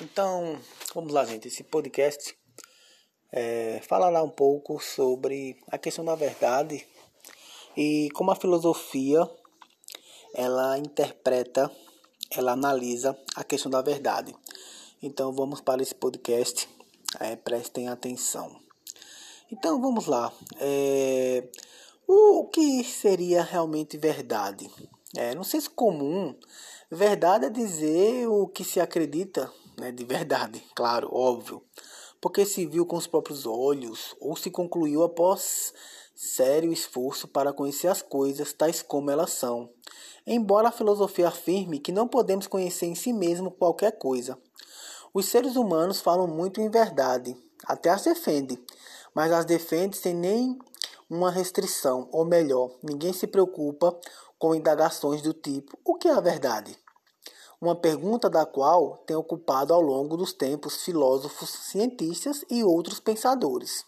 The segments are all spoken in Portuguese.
Então, vamos lá, gente. Esse podcast é, falará um pouco sobre a questão da verdade e como a filosofia ela interpreta, ela analisa a questão da verdade. Então, vamos para esse podcast. É, prestem atenção. Então, vamos lá. É, o que seria realmente verdade? É, não sei se comum. Verdade é dizer o que se acredita né, de verdade, claro, óbvio, porque se viu com os próprios olhos ou se concluiu após sério esforço para conhecer as coisas tais como elas são. Embora a filosofia afirme que não podemos conhecer em si mesmo qualquer coisa. Os seres humanos falam muito em verdade, até as defendem, mas as defendem sem nem uma restrição, ou melhor, ninguém se preocupa com indagações do tipo: o que é a verdade? Uma pergunta da qual tem ocupado ao longo dos tempos filósofos, cientistas e outros pensadores.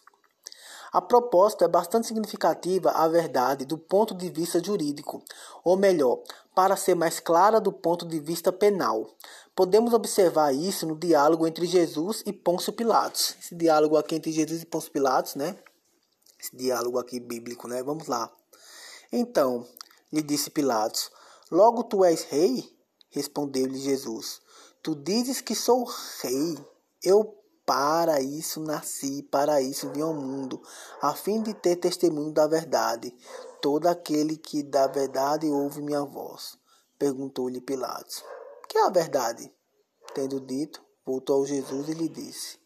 A proposta é bastante significativa à verdade do ponto de vista jurídico, ou melhor, para ser mais clara do ponto de vista penal. Podemos observar isso no diálogo entre Jesus e Pôncio Pilatos. Esse diálogo aqui entre Jesus e Pôncio Pilatos, né? Esse diálogo aqui bíblico, né? Vamos lá. Então, lhe disse Pilatos: Logo tu és rei? Respondeu-lhe Jesus: Tu dizes que sou rei. Eu para isso nasci, para isso vim ao mundo, a fim de ter testemunho da verdade. Todo aquele que da verdade ouve minha voz. Perguntou-lhe Pilatos: Que é a verdade? Tendo dito, voltou a Jesus e lhe disse: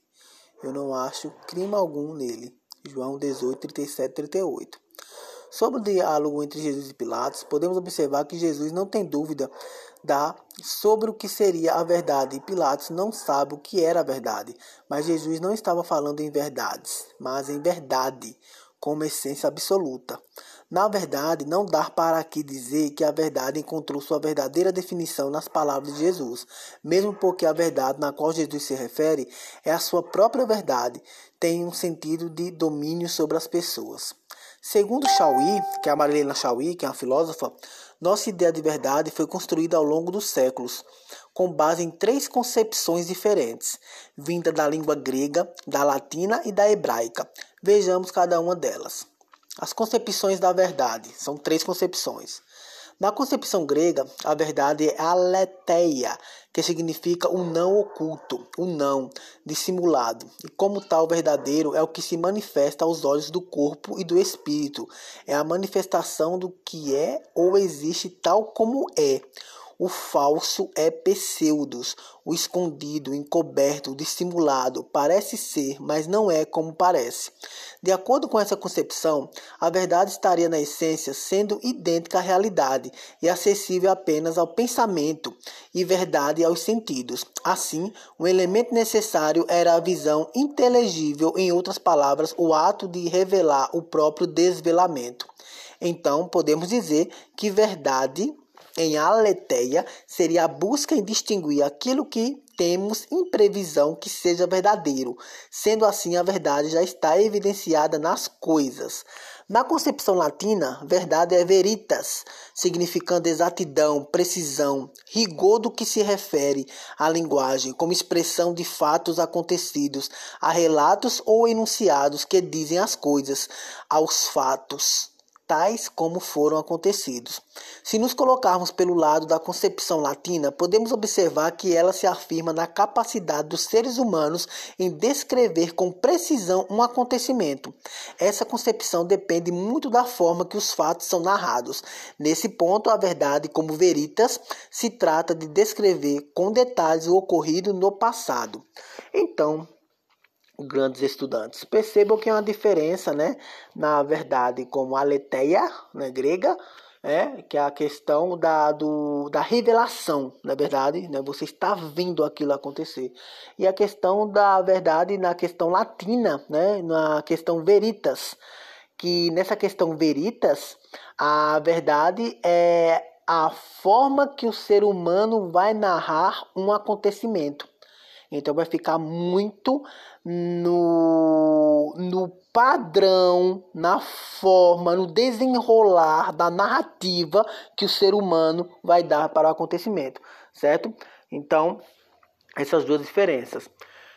Eu não acho crime algum nele. João 18, 37, 38. Sobre o diálogo entre Jesus e Pilatos, podemos observar que Jesus não tem dúvida da sobre o que seria a verdade. E Pilatos não sabe o que era a verdade. Mas Jesus não estava falando em verdades, mas em verdade, como essência absoluta. Na verdade, não dá para aqui dizer que a verdade encontrou sua verdadeira definição nas palavras de Jesus, mesmo porque a verdade na qual Jesus se refere é a sua própria verdade, tem um sentido de domínio sobre as pessoas. Segundo Chauí, que é a Marilena Chauí, que é uma filósofa, nossa ideia de verdade foi construída ao longo dos séculos, com base em três concepções diferentes, vinda da língua grega, da latina e da hebraica. Vejamos cada uma delas. As concepções da verdade são três concepções. Na concepção grega, a verdade é aletheia, que significa o não oculto, o não dissimulado. E como tal, verdadeiro é o que se manifesta aos olhos do corpo e do espírito. É a manifestação do que é ou existe tal como é. O falso é pseudos, o escondido, encoberto, dissimulado, parece ser, mas não é como parece. De acordo com essa concepção, a verdade estaria na essência sendo idêntica à realidade e acessível apenas ao pensamento e verdade aos sentidos. Assim, o elemento necessário era a visão inteligível, em outras palavras, o ato de revelar o próprio desvelamento. Então, podemos dizer que verdade em aletheia seria a busca em distinguir aquilo que temos em previsão que seja verdadeiro. Sendo assim, a verdade já está evidenciada nas coisas. Na concepção latina, verdade é veritas, significando exatidão, precisão, rigor do que se refere à linguagem, como expressão de fatos acontecidos, a relatos ou enunciados que dizem as coisas, aos fatos tais como foram acontecidos. Se nos colocarmos pelo lado da concepção latina, podemos observar que ela se afirma na capacidade dos seres humanos em descrever com precisão um acontecimento. Essa concepção depende muito da forma que os fatos são narrados. Nesse ponto, a verdade, como veritas, se trata de descrever com detalhes o ocorrido no passado. Então, grandes estudantes. Percebam que há uma diferença, né, na verdade, como a leteia, né, grega, é, que é a questão da, do, da revelação, na verdade, né, você está vendo aquilo acontecer. E a questão da verdade na questão latina, né, na questão veritas, que nessa questão veritas, a verdade é a forma que o ser humano vai narrar um acontecimento. Então vai ficar muito no, no padrão, na forma, no desenrolar da narrativa que o ser humano vai dar para o acontecimento, certo? Então, essas duas diferenças.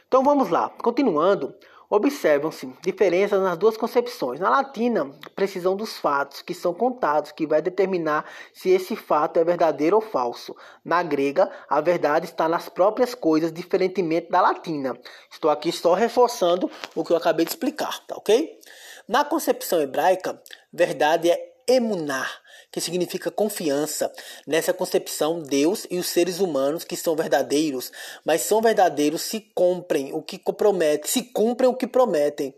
Então vamos lá, continuando. Observam-se diferenças nas duas concepções. Na latina, precisão dos fatos que são contados, que vai determinar se esse fato é verdadeiro ou falso. Na grega, a verdade está nas próprias coisas, diferentemente da latina. Estou aqui só reforçando o que eu acabei de explicar, tá ok? Na concepção hebraica, verdade é emunar, que significa confiança. Nessa concepção, Deus e os seres humanos que são verdadeiros, mas são verdadeiros se cumprem o que prometem, se cumprem o que prometem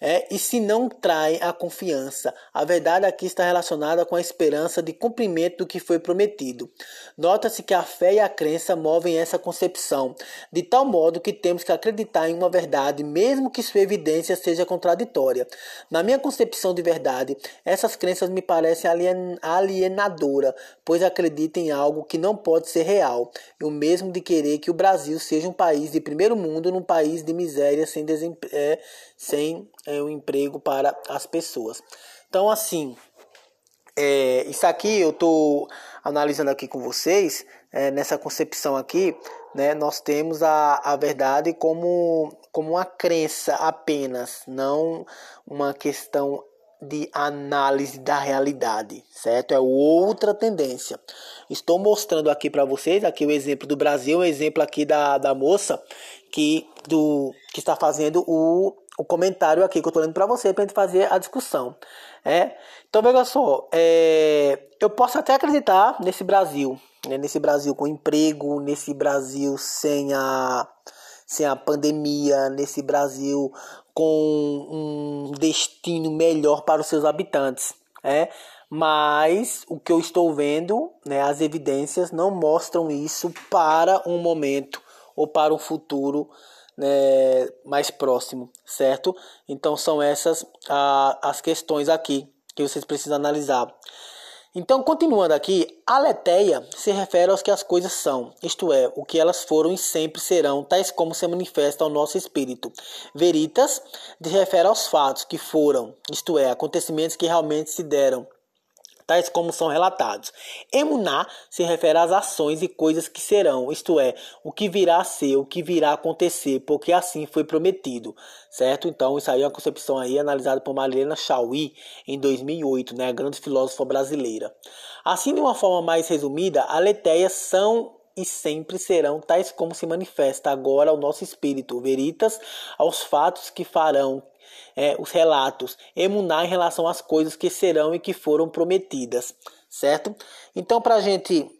é, e se não traem a confiança. A verdade aqui está relacionada com a esperança de cumprimento do que foi prometido. Nota-se que a fé e a crença movem essa concepção, de tal modo que temos que acreditar em uma verdade, mesmo que sua evidência seja contraditória. Na minha concepção de verdade, essas crenças me parecem alien, alienadoras, pois acreditam em algo que não pode ser real, o mesmo de querer que o Brasil seja um país de primeiro mundo num país de miséria sem, é, sem é, um emprego para as pessoas. Então, assim, é, isso aqui eu estou analisando aqui com vocês, é, nessa concepção aqui, né, nós temos a, a verdade como, como uma crença apenas, não uma questão de análise da realidade, certo? É outra tendência. Estou mostrando aqui para vocês, aqui o exemplo do Brasil, o exemplo aqui da, da moça que, do, que está fazendo o o comentário aqui que eu estou lendo para você para a gente fazer a discussão. É? Então, veja só, é, eu posso até acreditar nesse Brasil, né, nesse Brasil com emprego, nesse Brasil sem a, sem a pandemia, nesse Brasil com um destino melhor para os seus habitantes. É? Mas o que eu estou vendo, né, as evidências não mostram isso para um momento ou para um futuro né, mais próximo, certo? Então são essas a, as questões aqui que vocês precisam analisar. Então, continuando aqui, aletheia se refere aos que as coisas são, isto é, o que elas foram e sempre serão, tais como se manifesta ao nosso espírito. Veritas se refere aos fatos que foram, isto é, acontecimentos que realmente se deram tais como são relatados. Emuná se refere às ações e coisas que serão, isto é, o que virá a ser, o que virá a acontecer, porque assim foi prometido, certo? Então, isso aí é uma concepção aí analisada por Marilena Chauí em 2008, né, a grande filósofa brasileira. Assim, de uma forma mais resumida, aleteias são e sempre serão tais como se manifesta agora ao nosso espírito, veritas aos fatos que farão, é, os relatos, emunar em relação às coisas que serão e que foram prometidas, certo? Então, para a gente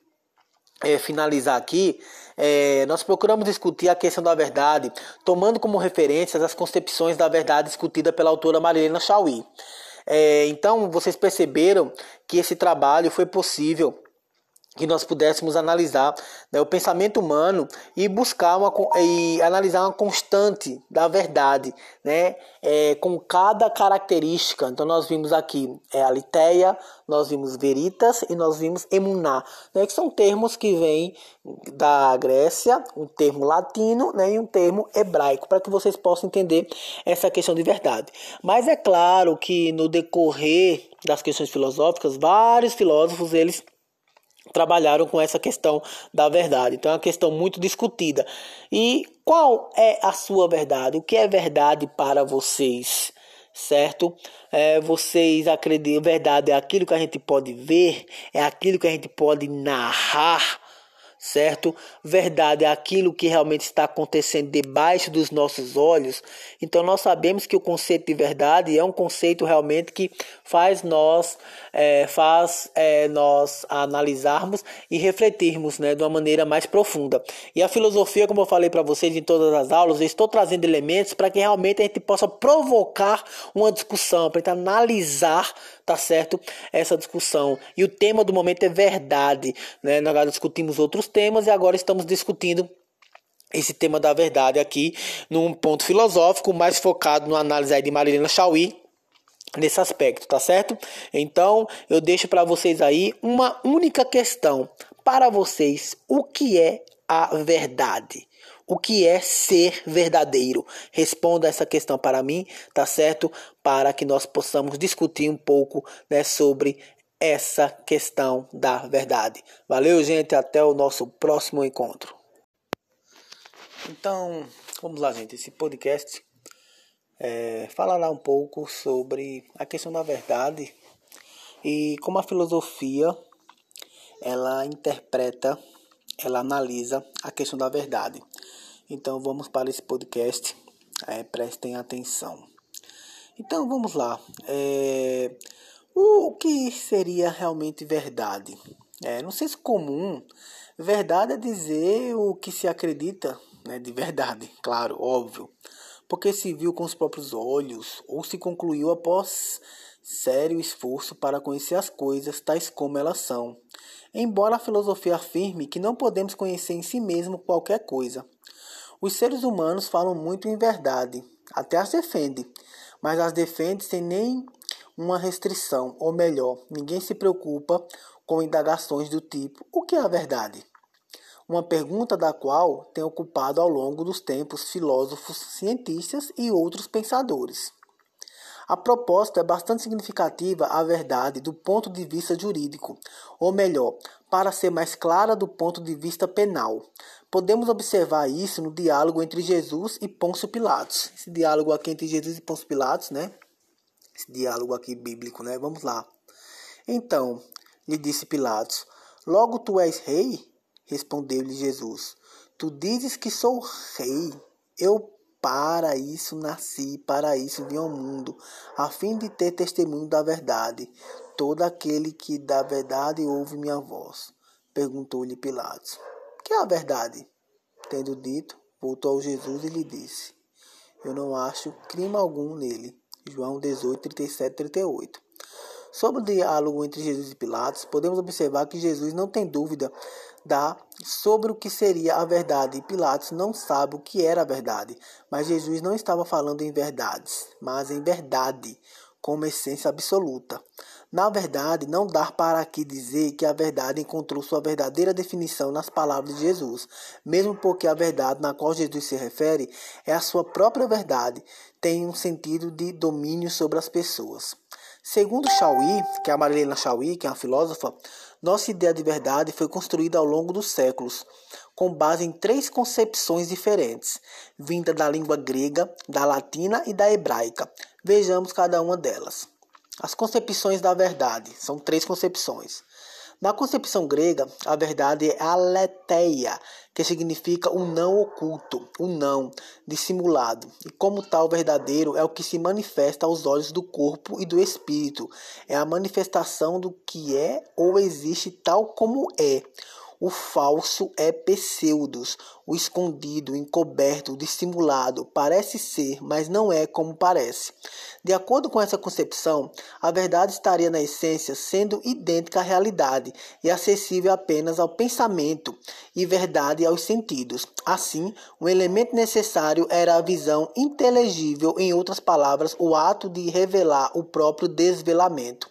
é, finalizar aqui, é, nós procuramos discutir a questão da verdade, tomando como referências as concepções da verdade discutida pela autora Marilena Chauí. É, então, vocês perceberam que esse trabalho foi possível que nós pudéssemos analisar né, o pensamento humano e buscar uma e analisar uma constante da verdade, né, é, com cada característica. Então nós vimos aqui é, a liteia, nós vimos veritas e nós vimos emuná, né, que são termos que vêm da Grécia, um termo latino né, e um termo hebraico, para que vocês possam entender essa questão de verdade. Mas é claro que no decorrer das questões filosóficas, vários filósofos eles trabalharam com essa questão da verdade. Então é uma questão muito discutida. E qual é a sua verdade? O que é verdade para vocês? Certo? É, vocês acreditam, verdade é aquilo que a gente pode ver, é aquilo que a gente pode narrar, certo? Verdade é aquilo que realmente está acontecendo debaixo dos nossos olhos. Então nós sabemos que o conceito de verdade é um conceito realmente que faz nós é, faz é, nós analisarmos e refletirmos, né, de uma maneira mais profunda. E a filosofia, como eu falei para vocês em todas as aulas, eu estou trazendo elementos para que realmente a gente possa provocar uma discussão, para analisar, tá certo? Essa discussão. E o tema do momento é verdade, né? Nós discutimos outros temas e agora estamos discutindo esse tema da verdade aqui num ponto filosófico mais focado na análise de Marilena Chauí nesse aspecto, tá certo? Então, eu deixo para vocês aí uma única questão para vocês: o que é a verdade? O que é ser verdadeiro? Responda essa questão para mim, tá certo? Para que nós possamos discutir um pouco né, sobre essa questão da verdade. Valeu, gente. Até o nosso próximo encontro. Então, vamos lá, gente. Esse podcast é, falará um pouco sobre a questão da verdade e como a filosofia ela interpreta, ela analisa a questão da verdade. Então, vamos para esse podcast. É, prestem atenção. Então, vamos lá. É, o que seria realmente verdade? É, no senso comum, verdade é dizer o que se acredita né, de verdade, claro, óbvio, porque se viu com os próprios olhos ou se concluiu após sério esforço para conhecer as coisas tais como elas são. Embora a filosofia afirme que não podemos conhecer em si mesmo qualquer coisa, os seres humanos falam muito em verdade, até as defendem, mas as defendem sem nem uma restrição, ou melhor, ninguém se preocupa com indagações do tipo: o que é a verdade? uma pergunta da qual tem ocupado ao longo dos tempos filósofos, cientistas e outros pensadores. A proposta é bastante significativa à verdade do ponto de vista jurídico, ou melhor, para ser mais clara do ponto de vista penal. Podemos observar isso no diálogo entre Jesus e Pôncio Pilatos. Esse diálogo aqui entre Jesus e Pôncio Pilatos, né? Esse diálogo aqui bíblico, né? Vamos lá. Então, lhe disse Pilatos: Logo tu és rei? Respondeu-lhe Jesus: Tu dizes que sou rei. Eu para isso nasci, para isso vim ao mundo, a fim de ter testemunho da verdade. Todo aquele que da verdade ouve minha voz. Perguntou-lhe Pilatos: Que é a verdade? Tendo dito, voltou ao Jesus e lhe disse: Eu não acho crime algum nele. João 18, 37, 38. Sobre o diálogo entre Jesus e Pilatos, podemos observar que Jesus não tem dúvida da sobre o que seria a verdade. E Pilatos não sabe o que era a verdade. Mas Jesus não estava falando em verdades, mas em verdade, como essência absoluta. Na verdade, não dá para aqui dizer que a verdade encontrou sua verdadeira definição nas palavras de Jesus, mesmo porque a verdade na qual Jesus se refere é a sua própria verdade, tem um sentido de domínio sobre as pessoas. Segundo Chauí, que é a Marilena Chauí, que é uma filósofa, nossa ideia de verdade foi construída ao longo dos séculos, com base em três concepções diferentes, vinda da língua grega, da latina e da hebraica. Vejamos cada uma delas. As concepções da verdade são três concepções. Na concepção grega, a verdade é aletheia, que significa o não oculto, o não dissimulado. E como tal, verdadeiro é o que se manifesta aos olhos do corpo e do espírito. É a manifestação do que é ou existe tal como é. O falso é pseudos, o escondido, o encoberto, o dissimulado, parece ser, mas não é como parece. De acordo com essa concepção, a verdade estaria na essência sendo idêntica à realidade e acessível apenas ao pensamento e verdade aos sentidos. Assim, um elemento necessário era a visão inteligível, em outras palavras, o ato de revelar o próprio desvelamento.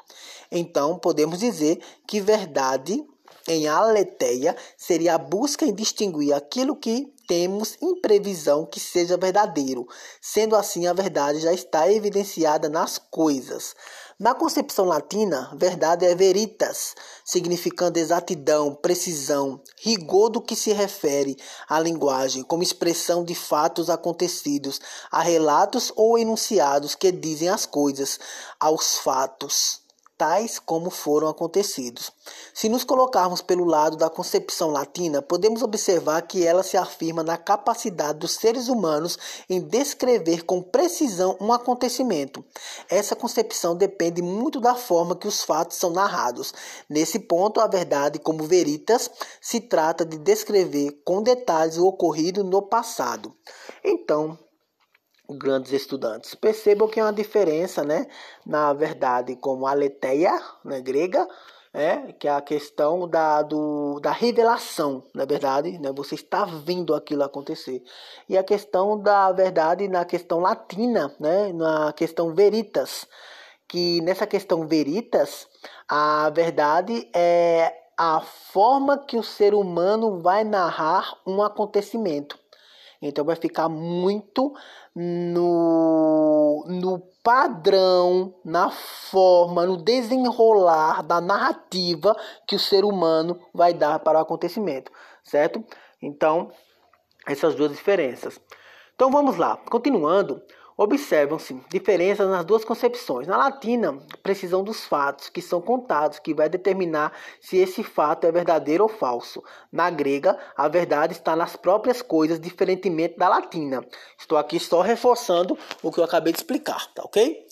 Então, podemos dizer que verdade em aletheia seria a busca em distinguir aquilo que temos em previsão que seja verdadeiro. Sendo assim, a verdade já está evidenciada nas coisas. Na concepção latina, verdade é veritas, significando exatidão, precisão, rigor do que se refere à linguagem, como expressão de fatos acontecidos, a relatos ou enunciados que dizem as coisas, aos fatos tais como foram acontecidos. Se nos colocarmos pelo lado da concepção latina, podemos observar que ela se afirma na capacidade dos seres humanos em descrever com precisão um acontecimento. Essa concepção depende muito da forma que os fatos são narrados. Nesse ponto, a verdade, como veritas, se trata de descrever com detalhes o ocorrido no passado. Então, grandes estudantes. Percebam que é uma diferença, né, na verdade, como aletheia, né, grega, é, que é a questão da, do, da revelação, na é verdade, né, você está vendo aquilo acontecer. E a questão da verdade na questão latina, né, na questão veritas, que nessa questão veritas, a verdade é a forma que o ser humano vai narrar um acontecimento. Então vai ficar muito no, no padrão, na forma, no desenrolar da narrativa que o ser humano vai dar para o acontecimento, certo? Então, essas duas diferenças. Então vamos lá, continuando. Observam-se diferenças nas duas concepções. Na latina, precisão dos fatos que são contados, que vai determinar se esse fato é verdadeiro ou falso. Na grega, a verdade está nas próprias coisas, diferentemente da latina. Estou aqui só reforçando o que eu acabei de explicar, tá ok?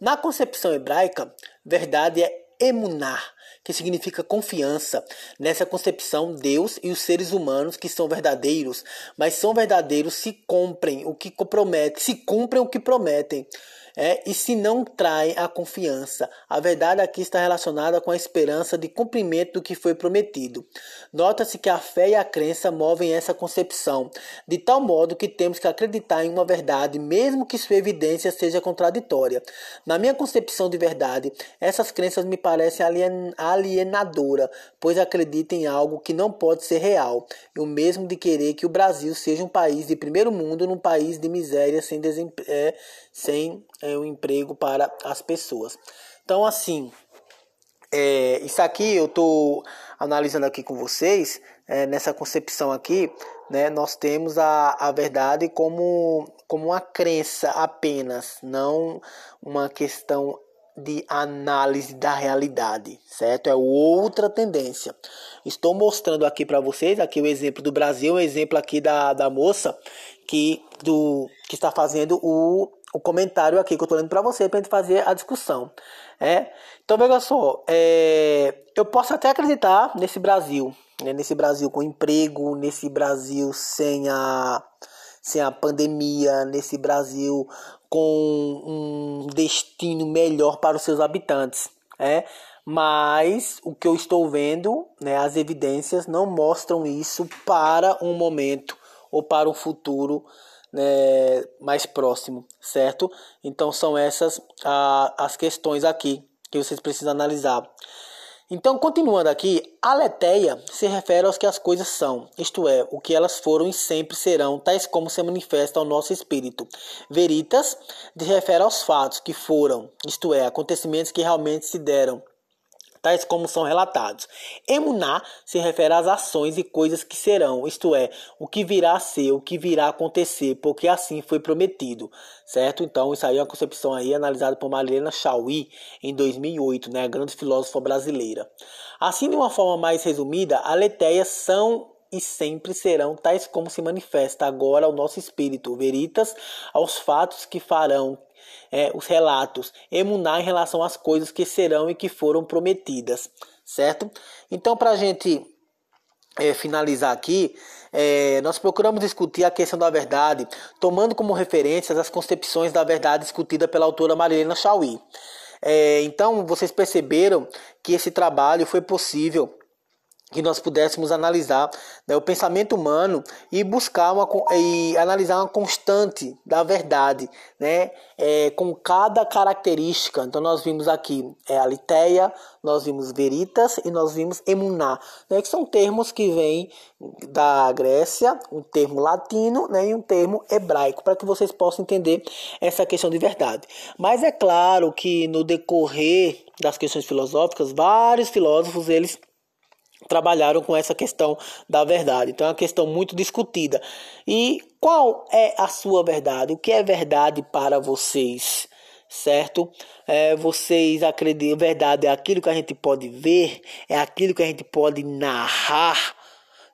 Na concepção hebraica, verdade é emunar, que significa confiança. Nessa concepção, Deus e os seres humanos que são verdadeiros, mas são verdadeiros se cumprem o que prometem, se cumprem o que prometem é, e se não traem a confiança. A verdade aqui está relacionada com a esperança de cumprimento do que foi prometido. Nota-se que a fé e a crença movem essa concepção, de tal modo que temos que acreditar em uma verdade, mesmo que sua evidência seja contraditória. Na minha concepção de verdade, essas crenças me parecem alien, alienadoras, pois acreditam em algo que não pode ser real, o mesmo de querer que o Brasil seja um país de primeiro mundo num país de miséria sem, é, sem é, um emprego para as pessoas. Então, assim, é, isso aqui eu estou analisando aqui com vocês, é, nessa concepção aqui, né, nós temos a, a verdade como, como uma crença apenas, não uma questão de análise da realidade, certo? É outra tendência. Estou mostrando aqui para vocês aqui o exemplo do Brasil, o exemplo aqui da, da moça que do que está fazendo o o comentário aqui que eu estou lendo para você para gente fazer a discussão. É? Então veja só, é, eu posso até acreditar nesse Brasil, né, nesse Brasil com emprego, nesse Brasil sem a, sem a pandemia, nesse Brasil com um destino melhor para os seus habitantes. É? Mas o que eu estou vendo, né, as evidências não mostram isso para um momento ou para um futuro né, mais próximo, certo? Então são essas a, as questões aqui que vocês precisam analisar. Então, continuando aqui, aletheia se refere aos que as coisas são, isto é, o que elas foram e sempre serão, tais como se manifesta ao nosso espírito. Veritas se refere aos fatos que foram, isto é, acontecimentos que realmente se deram tais como são relatados. Emuná se refere às ações e coisas que serão, isto é, o que virá a ser, o que virá a acontecer, porque assim foi prometido, certo? Então, isso aí é uma concepção aí analisada por Marilena Chauí em 2008, né, a grande filósofa brasileira. Assim, de uma forma mais resumida, aleteias são e sempre serão tais como se manifesta agora ao nosso espírito, veritas aos fatos que farão é, os relatos, emunar em relação às coisas que serão e que foram prometidas, certo? Então, para a gente é, finalizar aqui, é, nós procuramos discutir a questão da verdade, tomando como referências as concepções da verdade discutida pela autora Marilena Chauí. É, então, vocês perceberam que esse trabalho foi possível que nós pudéssemos analisar né, o pensamento humano e buscar uma e analisar uma constante da verdade, né, é, com cada característica. Então nós vimos aqui é, a liteia, nós vimos veritas e nós vimos emuná, né, que são termos que vêm da Grécia, um termo latino né, e um termo hebraico, para que vocês possam entender essa questão de verdade. Mas é claro que no decorrer das questões filosóficas, vários filósofos eles trabalharam com essa questão da verdade. Então é uma questão muito discutida. E qual é a sua verdade? O que é verdade para vocês? Certo? É, vocês acreditam, verdade é aquilo que a gente pode ver, é aquilo que a gente pode narrar,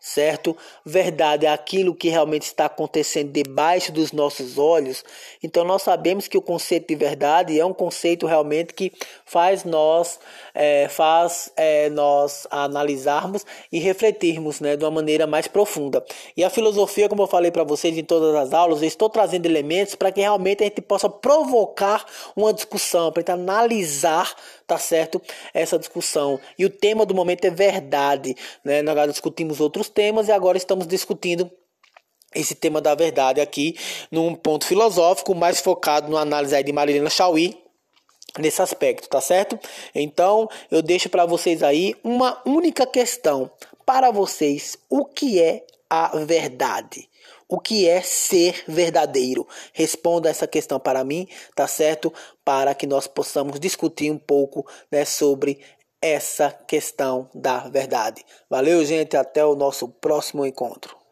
certo? Verdade é aquilo que realmente está acontecendo debaixo dos nossos olhos. Então nós sabemos que o conceito de verdade é um conceito realmente que faz nós é, faz é, nós analisarmos e refletirmos, né, de uma maneira mais profunda. E a filosofia, como eu falei para vocês em todas as aulas, eu estou trazendo elementos para que realmente a gente possa provocar uma discussão, para analisar tá certo? Essa discussão. E o tema do momento é verdade, né? Nós discutimos outros temas e agora estamos discutindo esse tema da verdade aqui num ponto filosófico mais focado na análise de Marilena Chauí nesse aspecto, tá certo? Então, eu deixo para vocês aí uma única questão para vocês: o que é a verdade? O que é ser verdadeiro? Responda essa questão para mim, tá certo? Para que nós possamos discutir um pouco né, sobre essa questão da verdade. Valeu, gente. Até o nosso próximo encontro.